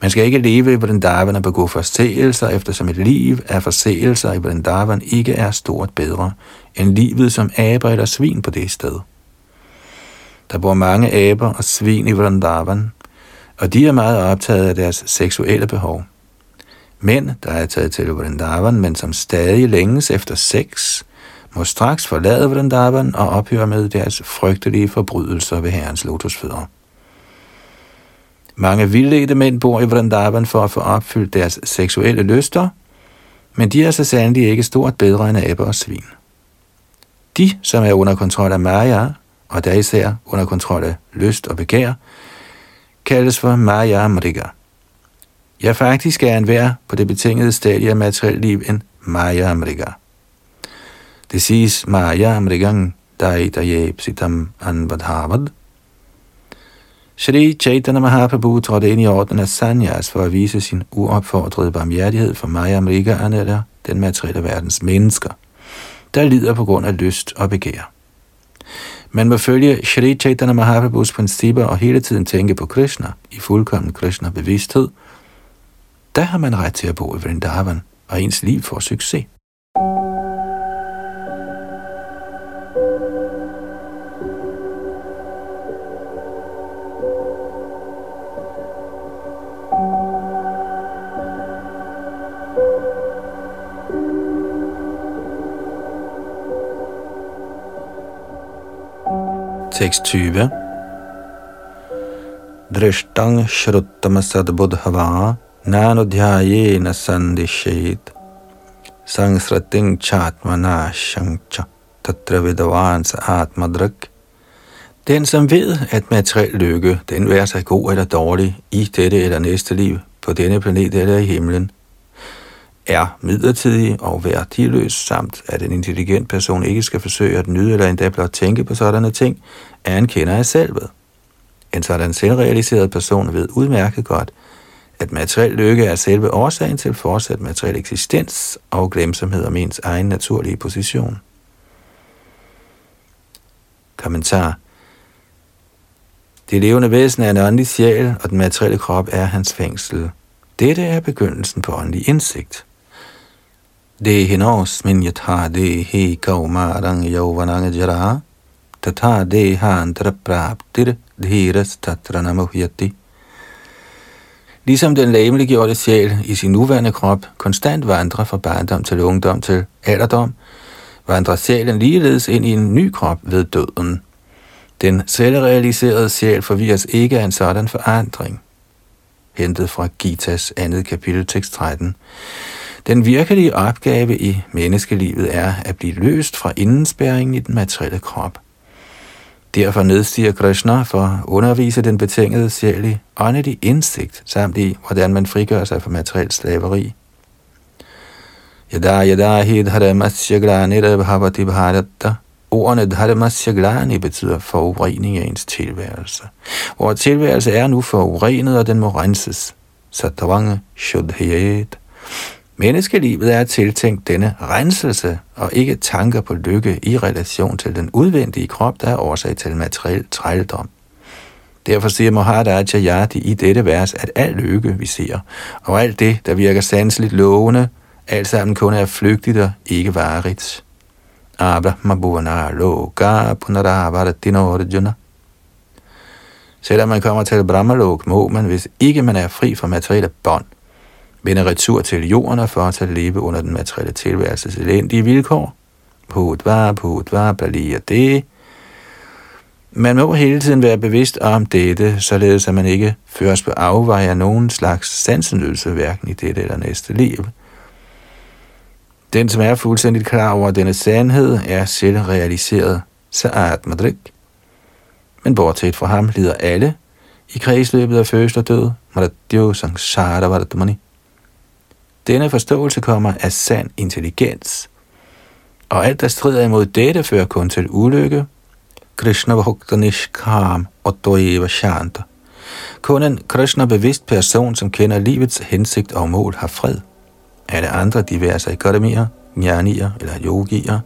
Man skal ikke leve i Vrindavan og begå forseelser, eftersom et liv af forseelser i Vrindavan ikke er stort bedre end livet som aber eller svin på det sted. Der bor mange aber og svin i Vrindavan, og de er meget optaget af deres seksuelle behov. Mænd, der er taget til Vrindavan, men som stadig længes efter sex, må straks forlade Vrindavan og ophøre med deres frygtelige forbrydelser ved herrens lotusfødder. Mange vildledte mænd bor i Vrindavan for at få opfyldt deres seksuelle lyster, men de er så sandelig ikke stort bedre end aber og svin. De, som er under kontrol af Maya, og der især under kontrol af lyst og begær, kaldes for Maya Amriga. Ja, faktisk er enhver på det betingede stadie af materielt liv en Maya Amriga. Det siges Maya Amrigang Dai Daye Psitam Anvadhavad – Shri Chaitanya Mahaprabhu trådte ind i orden af sanyas for at vise sin uopfordrede barmhjertighed for maya Amrikaerne eller den materielle verdens mennesker, der lider på grund af lyst og begær. Man må følge Shri Chaitanya Mahaprabhus principper og hele tiden tænke på Krishna i fuldkommen Krishna-bevidsthed. Der har man ret til at bo i Vrindavan, og ens liv får succes. Tekst 20. Drishtang shruttama sadbudhava nanudhyayena sandishet sangsrating chatmana shankcha tatra vidavans atmadrak Den, som ved, at materiel lykke, den vær sig god eller dårlig, i dette eller næste liv, på denne planet eller i himlen, er midlertidig og værdiløs, samt at en intelligent person ikke skal forsøge at nyde eller endda blot tænke på sådanne ting, er en kender af selvet. En sådan selvrealiseret person ved udmærket godt, at materiel lykke er selve årsagen til fortsat materiel eksistens og glemsomhed om ens egen naturlige position. Kommentar Det levende væsen er en åndelig sjæl, og den materielle krop er hans fængsel. Dette er begyndelsen på åndelig indsigt. Det hinos min yatha det he kaumarang yauvanang jara tatha det handra dhiras tatra namuhyati. Ligesom den læmeliggjorte sjæl i sin nuværende krop konstant vandrer fra barndom til ungdom til alderdom, vandrer sjælen ligeledes ind i en ny krop ved døden. Den selvrealiserede sjæl forvirres ikke af en sådan forandring. Hentet fra Gitas andet kapitel tekst 13. Den virkelige opgave i menneskelivet er at blive løst fra indespæringen i den materielle krop. Derfor nedstiger Krishna for at undervise den betingede sjæl i åndelig indsigt, samt i, hvordan man frigør sig fra materiel slaveri. Yada yada hi dharmasya glani bhavati bharata. Ordene dharmasya glani betyder forurening af ens tilværelse. Vores tilværelse er nu forurenet, og den må renses. Satavanga shuddhayet. Menneskelivet er tiltænkt denne renselse og ikke tanker på lykke i relation til den udvendige krop, der er årsag til materiel trældom. Derfor siger Mohada Yadi i dette vers, at al lykke, vi ser, og alt det, der virker sanseligt lovende, alt sammen kun er flygtigt og ikke varigt. Selvom man kommer til Brahmalok, må man, hvis ikke man er fri fra materielle bånd, vende retur til jorden og for at leve under den materielle tilværelses elendige vilkår. Pudva, pudva, balia det. Man må hele tiden være bevidst om dette, således at man ikke føres på afveje af nogen slags sansenydelse, hverken i dette eller næste liv. Den, som er fuldstændig klar over denne sandhed, er selvrealiseret, Sa'at Madrik. Men bortset fra ham lider alle i kredsløbet af fødsel og død, Maradjo Sangsara Vardamani. Denne forståelse kommer af sand intelligens. Og alt, der strider imod dette, fører kun til ulykke. Krishna Bhaktanishkam og Doeva Shanta. Kun en Krishna-bevidst person, som kender livets hensigt og mål, har fred. Alle andre diverse akademier, jnanier eller yogier,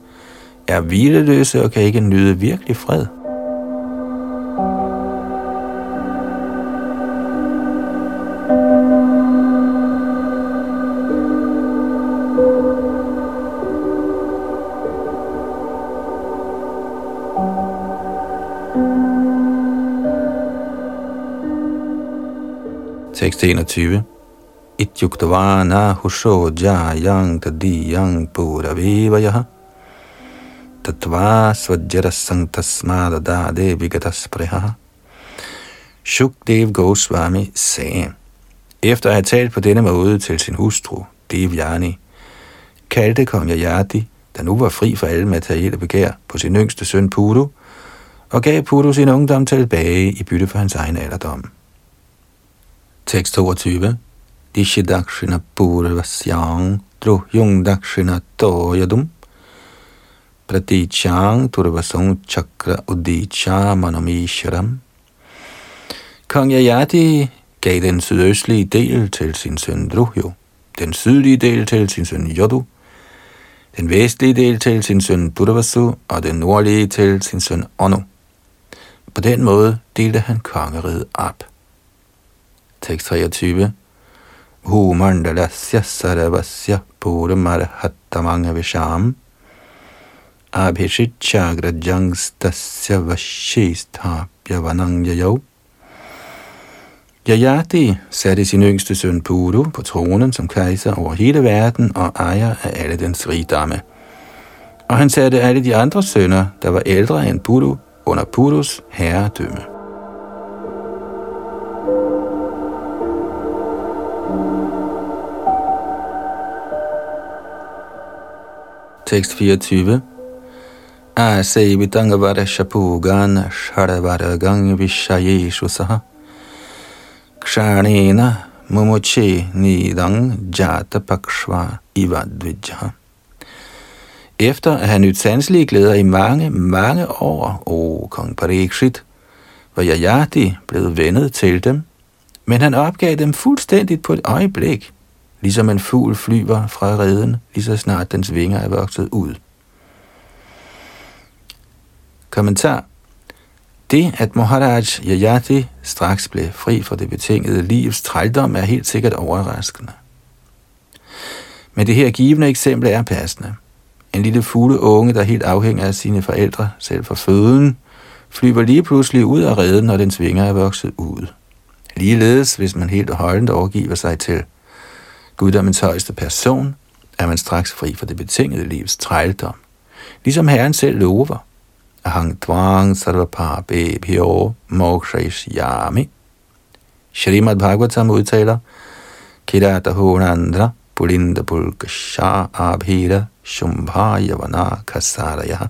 er hvileløse og kan ikke nyde virkelig fred. Tekst 21. Ityuktavana husho jayang tadiyang pura vivayaha tatva svajjarasang tasmadadade vigataspreha. Shukdev Goswami sagde, efter at have talt på denne måde til sin hustru, Devyani, kaldte kong Yajati, der nu var fri for alle materielle begær, på sin yngste søn Puru, og gav Puru sin ungdom tilbage i bytte for hans egen alderdom. Tekst 22. Dishidakshina purvasyang druhyung dakshina toyadum pratichang turvasung chakra udicha manomishram. Kong Yayati gav den sydøstlige del til sin søn Druhyo, den sydlige del til sin søn Yodu, den vestlige del til sin søn Durvasu og den nordlige til sin søn Ono. På den måde delte han kongeriget op. Tekst 23. Humandalasya saravasya puramarhattamanga visham abhishichagrajangstasya vashistapya vanangyayo. Yayati satte sin yngste søn Puru på tronen som kejser over hele verden og ejer af alle dens rigdomme. Og han satte alle de andre sønner, der var ældre end Puru, under Purus herredømme. Tekst 24. Asevitangavara shara vare gang vishayeshu saha kshanena mumuche nidang jata pakshva ivadvijha. Efter at have nyt sanselige glæder i mange, mange år, o kong Parikshit, var Yajati blevet vendet til dem, men han opgav dem fuldstændigt på et øjeblik, ligesom en fugl flyver fra reden, lige så snart dens vinger er vokset ud. Kommentar det, at Maharaj Yayati straks blev fri fra det betingede livs trældom, er helt sikkert overraskende. Men det her givende eksempel er passende. En lille fugle unge, der helt afhænger af sine forældre, selv for føden, flyver lige pludselig ud af reden, når dens vinger er vokset ud. Ligeledes, hvis man helt og holdent overgiver sig til guddommens højeste person, er man straks fri fra det betingede livs trældom. Ligesom Herren selv lover. Ahang tvang sarvapape bhyo yami. Srimad Bhagavatam udtaler, Kirata honandra pulinda pulkasha abhira shumbhayavana kasaraya.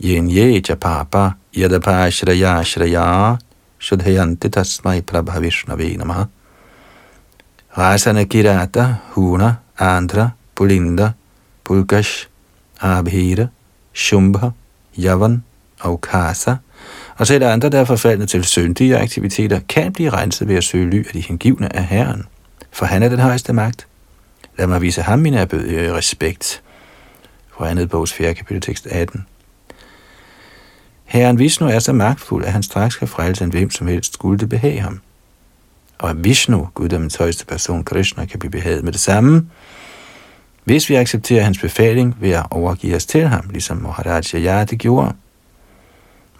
Yen ye papa yadapa shraya shraya shudhayanti tasmai prabhavishnave namaha. Rasana Kirata, Huna, Andra, Pulinda, Pulkash, Abhira, Shumbha, Yavan og Kasa, og selv andre, der er forfaldne til syndige aktiviteter, kan blive renset ved at søge ly af de hengivne af Herren. For han er den højeste magt. Lad mig vise ham min erbødige øh, respekt. Fra andet bogs 4. kapitel tekst 18. Herren Vishnu er så magtfuld, at han straks kan frelse en hvem som helst skulle det behage ham. Og at Vishnu, guddommens højeste person, Krishna, kan blive behaget med det samme, hvis vi accepterer hans befaling vil jeg overgive os til ham, ligesom Maharaj Jayati gjorde.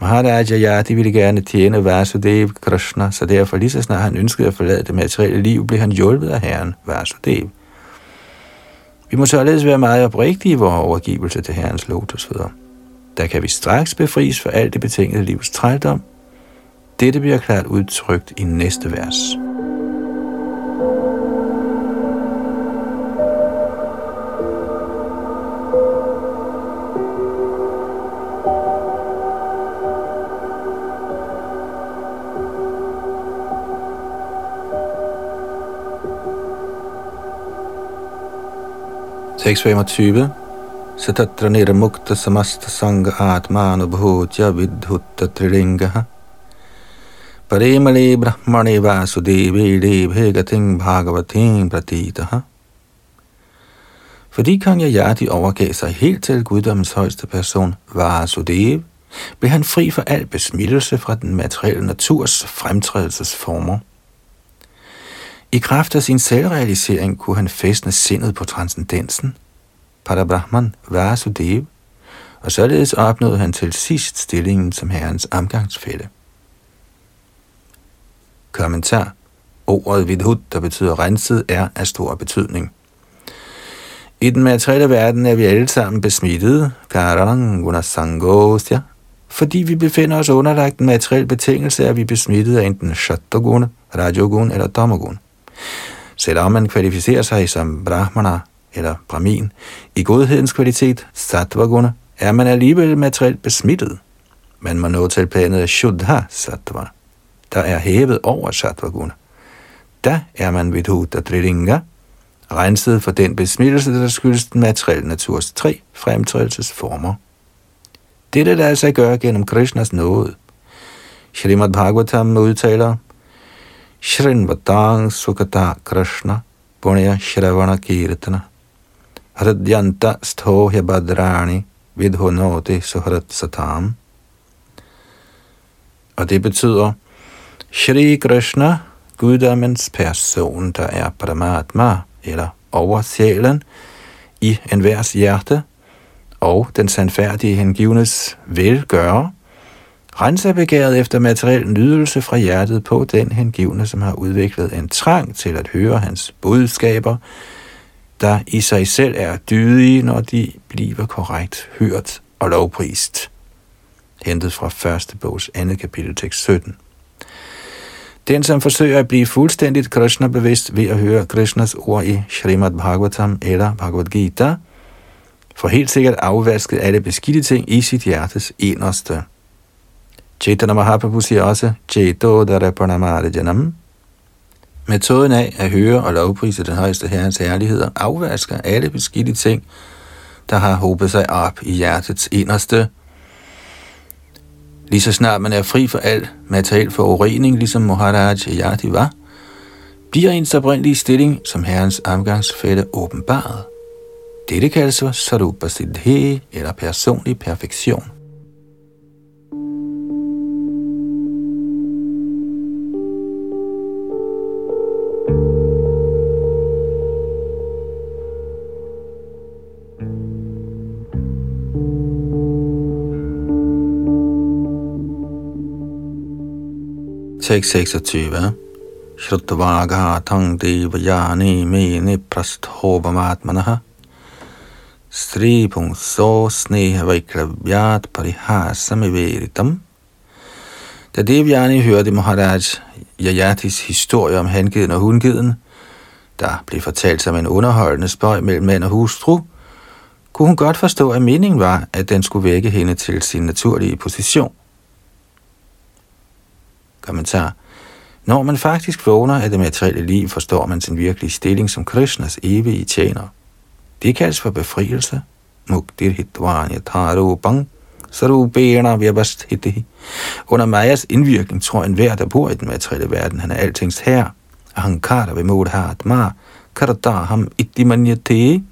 Maharaj Jayati ville gerne tjene Vasudev Krishna, så derfor lige så snart han ønskede at forlade det materielle liv, blev han hjulpet af herren Vasudev. Vi må således være meget oprigtige i vores overgivelse til herrens lotusfødder. Der kan vi straks befries for alt det betingede livs trældom. Dette bliver klart udtrykt i næste vers. 625 Satatra nirmukta samasta sanga atmanubhutya vidhutta trilingaha Parimali brahmani vasudevi devhe gating bhagavating pratitaha. Fordi kong Yajati overgav sig helt til guddommens højeste person, Vasudev, blev han fri for al besmittelse fra den materielle naturs fremtrædelsesformer. I kraft af sin selvrealisering kunne han fæstne sindet på transcendensen, Parabrahman Vasudev, og således opnåede han til sidst stillingen som herrens omgangsfælde. Kommentar. Ordet vidhut, der betyder renset, er af stor betydning. I den materielle verden er vi alle sammen besmittede, fordi vi befinder os underlagt den materiel betingelse, er vi besmittet af enten Shattaguna, Rajoguna eller Tamaguna. Selvom man kvalificerer sig som brahmana eller brahmin i godhedens kvalitet, sattvaguna, er man alligevel materielt besmittet. Man må nå til planet Shuddha sattva, der er hævet over sattvaguna. Da er man vidhuta trilinga, renset for den besmittelse, der skyldes den materielle naturs tre fremtrædelsesformer. Dette lader sig gøre gennem Krishnas nåde. Srimad Bhagavatam udtaler, Shrinvatang Sukata Krishna Punya Shravana Kirtana Hridyanta Sthohya Badrani Vidhunoti Suhrat Satam Og det betyder Shri Krishna, guddommens person, der er Paramatma, eller over sjælen, i enhvers hjerte, og den sandfærdige hengivnes velgører, renser begæret efter materiel nydelse fra hjertet på den hengivne, som har udviklet en trang til at høre hans budskaber, der i sig selv er dydige, når de bliver korrekt hørt og lovprist. Hentet fra første bogs andet kapitel tekst 17. Den, som forsøger at blive fuldstændigt Krishna-bevidst ved at høre Krishnas ord i Srimad Bhagavatam eller Bhagavad Gita, for helt sikkert afvasket alle beskidte ting i sit hjertes inderste. Chaitanya Mahaprabhu siger også, Cheto Darapanamarajanam. Metoden af at høre og lovprise den højeste herrens herligheder afvasker alle beskidte ting, der har hobet sig op i hjertets inderste. Lige så snart man er fri for al materiel forurening, ligesom Maharaj Yati var, bliver ens oprindelige stilling som herrens omgangsfælde åbenbaret. Dette kaldes for Sarupa Siddhe, eller personlig perfektion. Tekst eh? 26 Shrutvaghatang devayani me niprasthobhamatmanaha Stri so sneha vaikravyat parihasamiveritam Da Devyani hørte Maharaj Yayatis historie om hangiden og hundgiden, der blev fortalt som en underholdende spøj mellem mand og hustru, kunne hun godt forstå, at meningen var, at den skulle vække hende til sin naturlige position. Kommentar. Når man faktisk vågner af det materielle liv, forstår man sin virkelige stilling som Krishnas evige tjener. Det kaldes for befrielse. Muktir hitvanya tarubang sarubena vyabasthiti. Under Majas indvirkning tror enhver, der bor i den materielle verden, han er altings herre. Ahankara vimodhatma karadaham ittimanyate.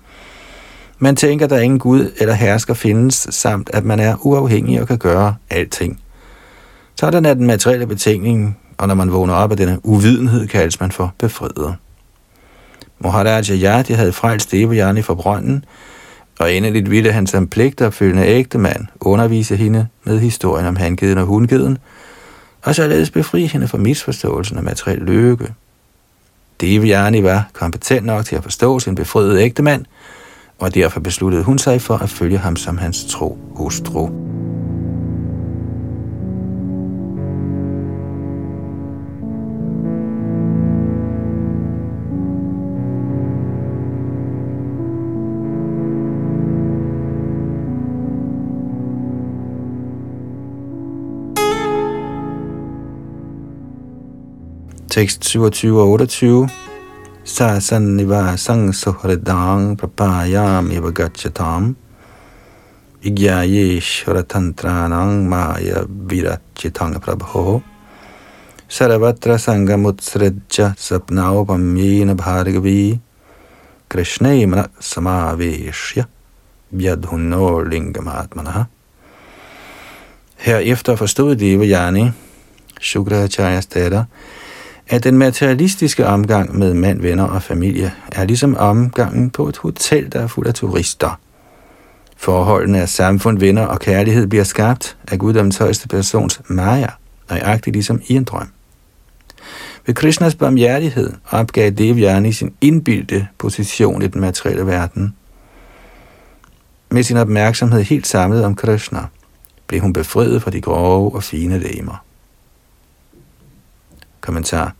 Man tænker, der ingen Gud eller hersker findes, samt at man er uafhængig og kan gøre alting. Sådan er den materielle betingning, og når man vågner op af denne uvidenhed, kaldes altså man for befriet. Maharaj Yadi havde frelst Devajani fra brønden, og endeligt ville han som pligtopfølgende ægte mand undervise hende med historien om hangeden og hundgeden, og således befri hende fra misforståelsen af materiel lykke. Devajani var kompetent nok til at forstå sin befriede ægte mand, og derfor besluttede hun sig for at følge ham som hans tro hustru. Tekst 27 og 28. Sa niva sang suhridang prapayam eva gachatam. Vigyayeshvara tantranang maya virachitang prabho. Saravatra sangamutsredja sapnao pamyena bhargavi. Krishnamana samaveshya vyadhuno lingamatmanaha. Herefter forstod Devayani, Shukracharyas datter, at den materialistiske omgang med mand, venner og familie er ligesom omgangen på et hotel, der er fuld af turister. Forholdene af samfund, venner og kærlighed bliver skabt af guddommens højeste persons Maya, nøjagtigt ligesom i en drøm. Ved Krishnas barmhjertighed opgav Devyani sin indbildte position i den materielle verden. Med sin opmærksomhed helt samlet om Krishna, blev hun befriet fra de grove og fine lemer. Kommentar.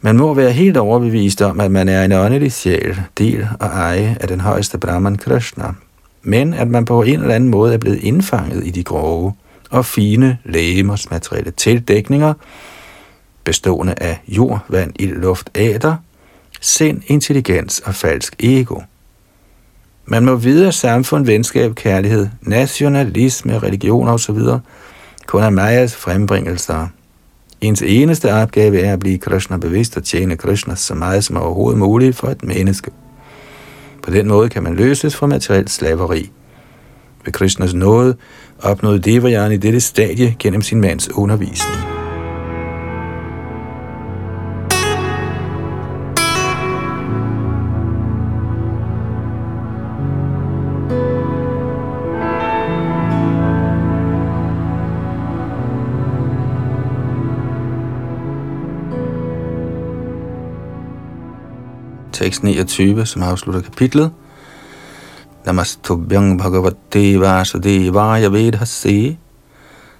Man må være helt overbevist om, at man er en åndelig sjæl, del og eje af den højeste Brahman Krishna, men at man på en eller anden måde er blevet indfanget i de grove og fine lægemers materielle tildækninger, bestående af jord, vand, ild, luft, æder, sind, intelligens og falsk ego. Man må vide, at samfund, venskab, kærlighed, nationalisme, religion osv. kun er Majas frembringelser, Ens eneste opgave er at blive Krishna bevidst og tjene Krishna så meget som overhovedet muligt for et menneske. På den måde kan man løses fra materiel slaveri. Ved Krishnas nåde opnåede Devayani i dette stadie gennem sin mands undervisning. Tekst 29, som afslutter kapitlet. Namastubhyang bhagavate vasudevaya vedhase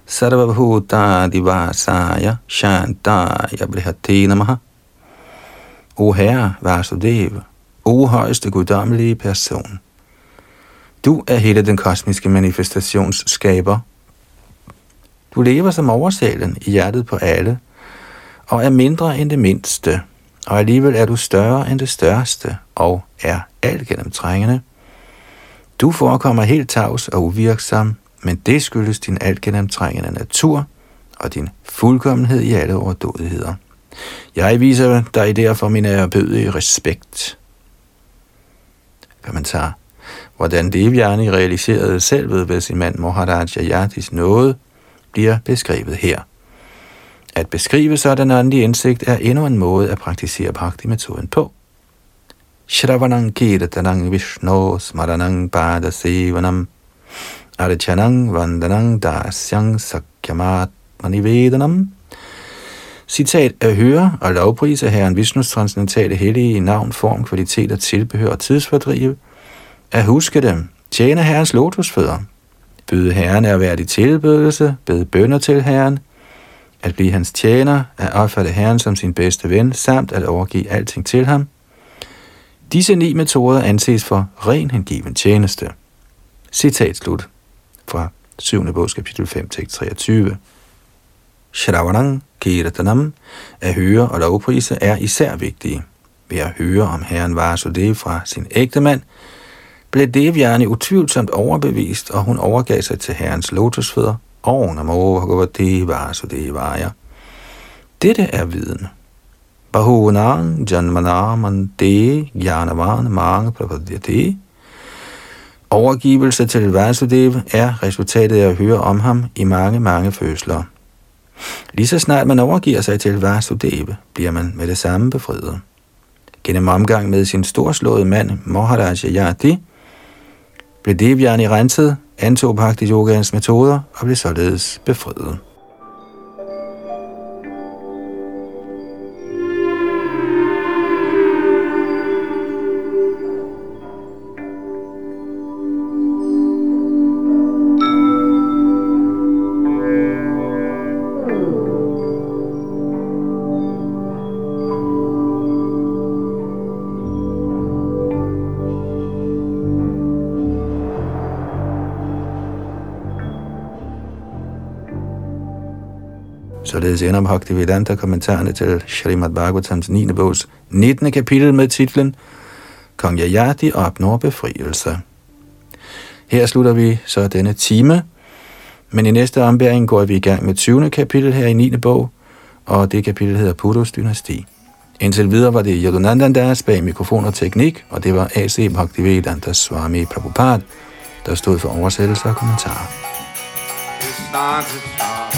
sarvabhuta divasaya shantaya brihate namaha. O Herre Vasudev, o højeste guddommelige person. Du er hele den kosmiske manifestations skaber. Du lever som oversalen i hjertet på alle, og er mindre end det mindste, og alligevel er du større end det største, og er alt gennemtrængende. Du forekommer helt tavs og uvirksom, men det skyldes din alt gennemtrængende natur og din fuldkommenhed i alle overdådigheder. Jeg viser dig derfor min ærbødige respekt. Kommentar. Hvordan Devyani realiserede selvet ved sin mand Moharaj Yatis nåde, bliver beskrevet her. At beskrive sådan åndelig indsigt er endnu en måde at praktisere bhakti-metoden på. Shravanang kirtanang vishno smaranang pada sevanam archanang vandanang dasyang sakyamat manivedanam Citat at høre og lovprise Herren Vishnus transcendentale hellige navn, form, kvaliteter, tilbehør og tidsfordrive, at huske dem, tjene Herrens lotusfødder, byde Herren erhverdig være tilbedelse, bede bønder til Herren, at blive hans tjener, at opfatte Herren som sin bedste ven, samt at overgive alting til ham. Disse ni metoder anses for ren hengiven tjeneste. Citat slut fra 7. bog, kapitel 5, tekst 23. Shravanang Kirtanam, at høre og lovprise, er især vigtige. Ved at høre om herren Vasudev fra sin ægte mand, blev Devyani utvivlsomt overbevist, og hun overgav sig til herrens lotusfødder. Og namo bhagavati vasudevaya. Dette er viden. Bahunan janmanam de jnanavan mange prapadyate. Overgivelse til Vasudev er resultatet af at høre om ham i mange, mange fødsler. Lige så snart man overgiver sig til Vasudeva, bliver man med det samme befriet. Gennem omgang med sin storslåede mand Maharaj Yati, blev Devyani renset, antog Bhakti Yogans metoder og blev således befriet. Således ender Bhaktivedanta kommentarerne til Srimad Bhagavatams 9. bogs 19. kapitel med titlen Kong Yayati opnår befrielse. Her slutter vi så denne time, men i næste ombæring går vi i gang med 20. kapitel her i 9. bog, og det kapitel hedder Purus dynasti. Indtil videre var det Yadunandandas bag mikrofon og teknik, og det var A.C. Bhaktivedanta Swami Prabhupada, der stod for oversættelse og kommentarer. Krishna, Krishna,